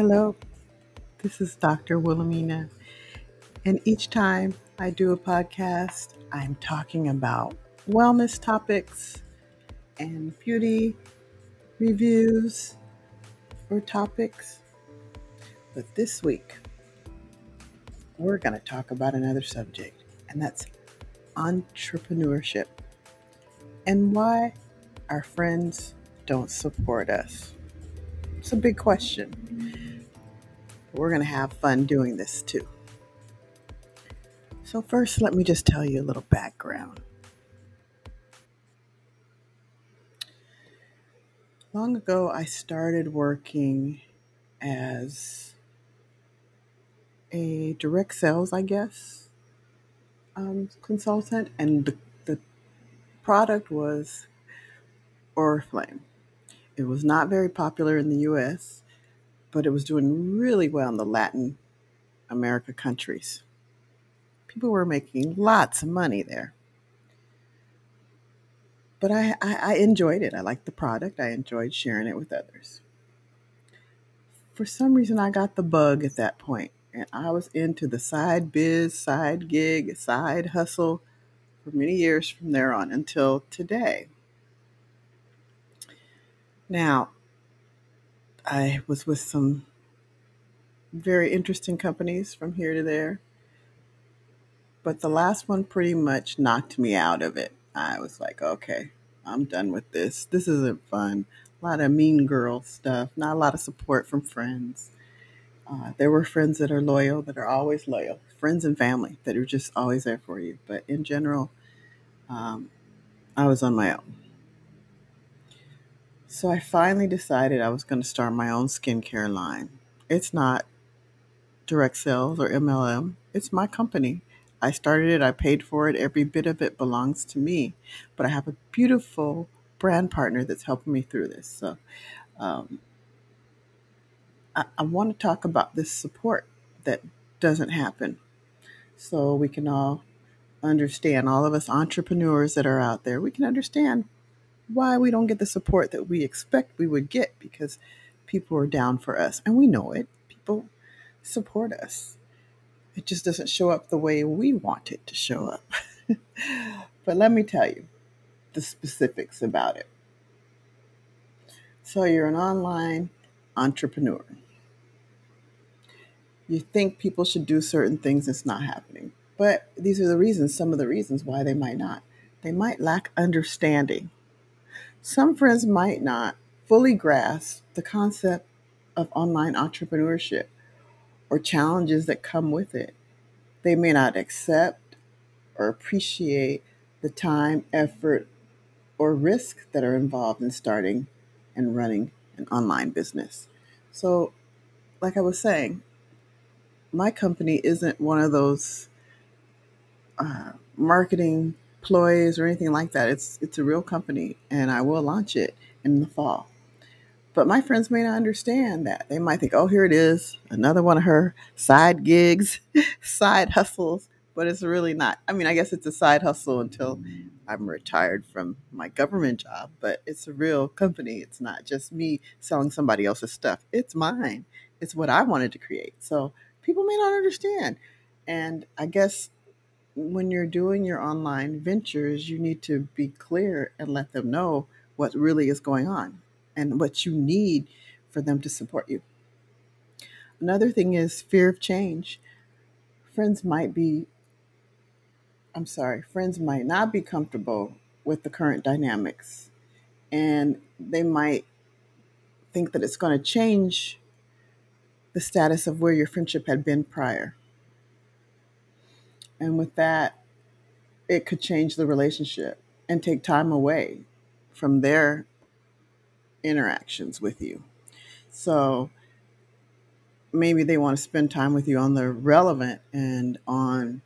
Hello, this is Dr. Wilhelmina, and each time I do a podcast, I'm talking about wellness topics and beauty reviews or topics. But this week, we're going to talk about another subject, and that's entrepreneurship and why our friends don't support us. It's a big question. We're going to have fun doing this too. So, first, let me just tell you a little background. Long ago, I started working as a direct sales, I guess, um, consultant, and the, the product was Oriflame. It was not very popular in the US, but it was doing really well in the Latin America countries. People were making lots of money there. But I, I, I enjoyed it. I liked the product. I enjoyed sharing it with others. For some reason, I got the bug at that point, and I was into the side biz, side gig, side hustle for many years from there on until today. Now, I was with some very interesting companies from here to there, but the last one pretty much knocked me out of it. I was like, okay, I'm done with this. This isn't fun. A lot of mean girl stuff, not a lot of support from friends. Uh, there were friends that are loyal, that are always loyal, friends and family that are just always there for you. But in general, um, I was on my own. So I finally decided I was going to start my own skincare line. It's not direct sales or MLM, it's my company. I started it, I paid for it, every bit of it belongs to me. But I have a beautiful brand partner that's helping me through this. So um, I, I want to talk about this support that doesn't happen so we can all understand, all of us entrepreneurs that are out there, we can understand why we don't get the support that we expect we would get because people are down for us and we know it. People support us. It just doesn't show up the way we want it to show up. but let me tell you the specifics about it. So, you're an online entrepreneur. You think people should do certain things, it's not happening. But these are the reasons, some of the reasons why they might not. They might lack understanding some friends might not fully grasp the concept of online entrepreneurship or challenges that come with it. They may not accept or appreciate the time, effort, or risk that are involved in starting and running an online business. So, like I was saying, my company isn't one of those uh, marketing ploys or anything like that. It's it's a real company, and I will launch it in the fall. But my friends may not understand that. They might think, "Oh, here it is, another one of her side gigs, side hustles." But it's really not. I mean, I guess it's a side hustle until I'm retired from my government job, but it's a real company. It's not just me selling somebody else's stuff. It's mine. It's what I wanted to create. So people may not understand. And I guess when you're doing your online ventures, you need to be clear and let them know what really is going on and what you need for them to support you. Another thing is fear of change. Friends might be, I'm sorry, friends might not be comfortable with the current dynamics and they might think that it's going to change the status of where your friendship had been prior. And with that, it could change the relationship and take time away from their interactions with you. So maybe they want to spend time with you on the relevant and on,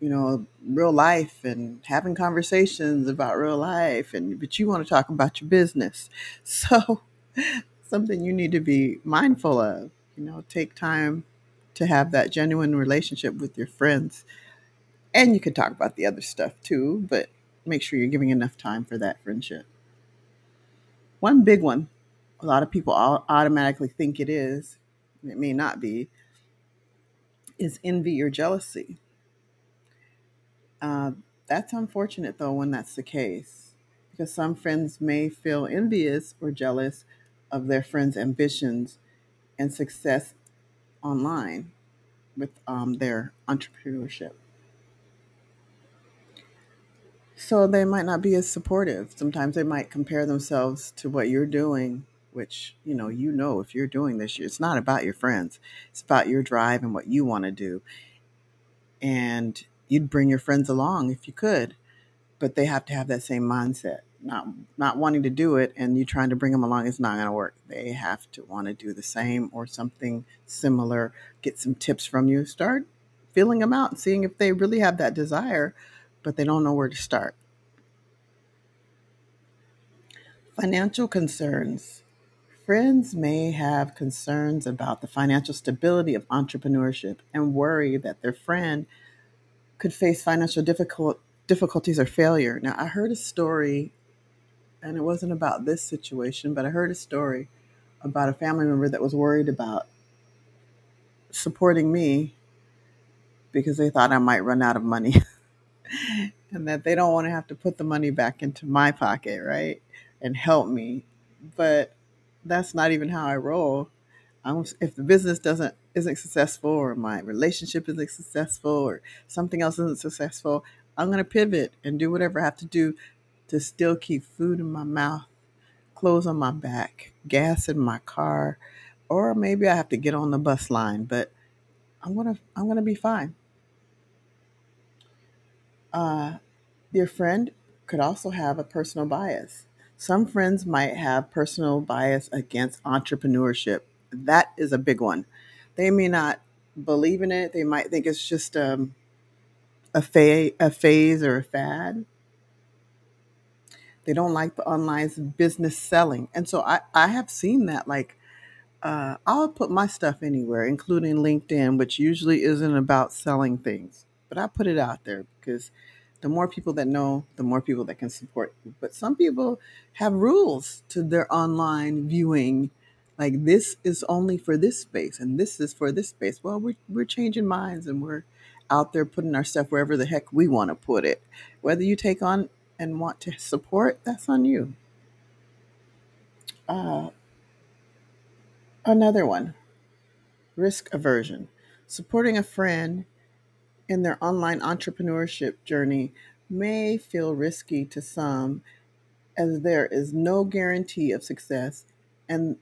you know, real life and having conversations about real life and but you want to talk about your business. So something you need to be mindful of, you know, take time to have that genuine relationship with your friends. And you can talk about the other stuff too, but make sure you're giving enough time for that friendship. One big one, a lot of people automatically think it is, it may not be, is envy or jealousy. Uh, that's unfortunate though when that's the case, because some friends may feel envious or jealous of their friends' ambitions and success online with um, their entrepreneurship. So they might not be as supportive. Sometimes they might compare themselves to what you're doing, which, you know, you know if you're doing this, it's not about your friends. It's about your drive and what you want to do. And you'd bring your friends along if you could, but they have to have that same mindset. Not not wanting to do it and you trying to bring them along is not going to work. They have to want to do the same or something similar. Get some tips from you. Start feeling them out and seeing if they really have that desire, but they don't know where to start. Financial concerns. Friends may have concerns about the financial stability of entrepreneurship and worry that their friend could face financial difficult, difficulties or failure. Now, I heard a story, and it wasn't about this situation, but I heard a story about a family member that was worried about supporting me because they thought I might run out of money and that they don't want to have to put the money back into my pocket, right? And help me. But that's not even how I roll. I'm, if the business doesn't isn't successful or my relationship isn't successful or something else isn't successful, I'm going to pivot and do whatever I have to do to still keep food in my mouth, clothes on my back, gas in my car, or maybe I have to get on the bus line, but I'm to I'm to be fine. Uh, your friend could also have a personal bias. Some friends might have personal bias against entrepreneurship. That is a big one. They may not believe in it. They might think it's just um, a, fa- a phase or a fad. They don't like the online business selling. And so I, I have seen that. Like, uh, I'll put my stuff anywhere, including LinkedIn, which usually isn't about selling things. But I put it out there because the more people that know, the more people that can support you. But some people have rules to their online viewing. Like this is only for this space and this is for this space. Well, we're, we're changing minds and we're out there putting our stuff wherever the heck we want to put it. Whether you take on and want to support, that's on you. Uh, another one risk aversion. Supporting a friend in their online entrepreneurship journey may feel risky to some as there is no guarantee of success and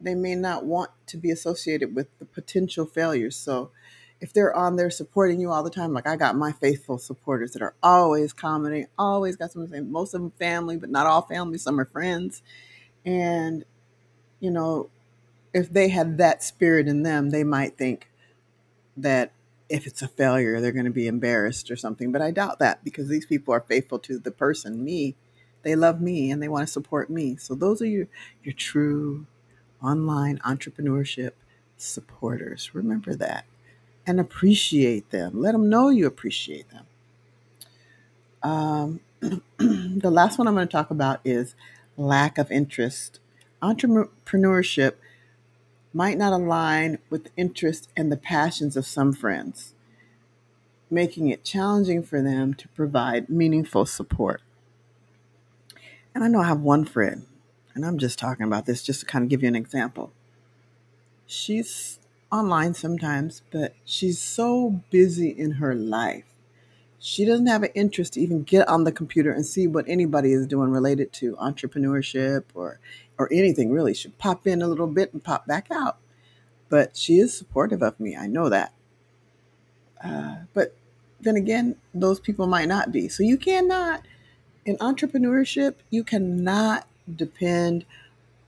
they may not want to be associated with the potential failures. So if they're on there supporting you all the time, like I got my faithful supporters that are always commenting, always got something to say, most of them family, but not all family, some are friends. And, you know, if they had that spirit in them, they might think that if it's a failure, they're going to be embarrassed or something. But I doubt that because these people are faithful to the person, me. They love me and they want to support me. So those are your, your true online entrepreneurship supporters. Remember that and appreciate them. Let them know you appreciate them. Um, the last one I'm going to talk about is lack of interest. Entrepreneurship might not align with the interests and the passions of some friends, making it challenging for them to provide meaningful support. And I know I have one friend, and I'm just talking about this just to kind of give you an example. She's online sometimes, but she's so busy in her life. She doesn't have an interest to even get on the computer and see what anybody is doing related to entrepreneurship or or anything really. She pop in a little bit and pop back out. But she is supportive of me. I know that. Uh, but then again, those people might not be. So you cannot, in entrepreneurship, you cannot depend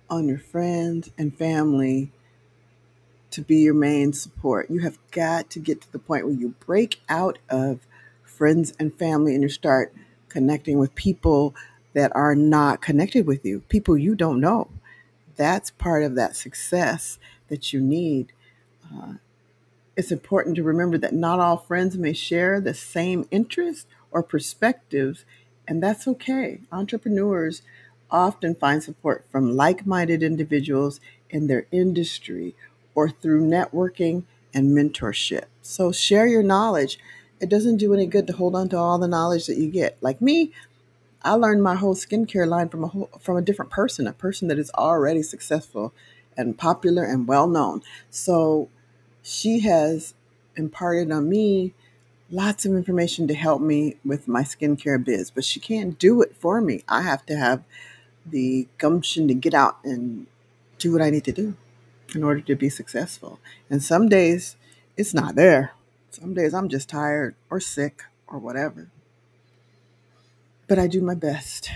on your friends and family to be your main support. You have got to get to the point where you break out of friends and family and you start connecting with people that are not connected with you, people you don't know. That's part of that success that you need. Uh, it's important to remember that not all friends may share the same interests or perspectives, and that's okay. Entrepreneurs often find support from like minded individuals in their industry or through networking and mentorship. So share your knowledge. It doesn't do any good to hold on to all the knowledge that you get. Like me, I learned my whole skincare line from a whole, from a different person, a person that is already successful and popular and well known. So she has imparted on me lots of information to help me with my skincare biz, but she can't do it for me. I have to have the gumption to get out and do what I need to do in order to be successful. And some days it's not there. Some days I'm just tired or sick or whatever. But I do my best.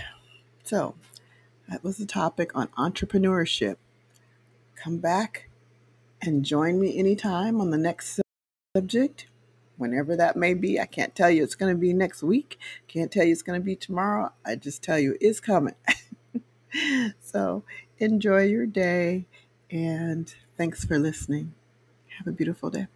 So that was the topic on entrepreneurship. Come back and join me anytime on the next subject, whenever that may be. I can't tell you it's going to be next week. Can't tell you it's going to be tomorrow. I just tell you it's coming. so enjoy your day and thanks for listening. Have a beautiful day.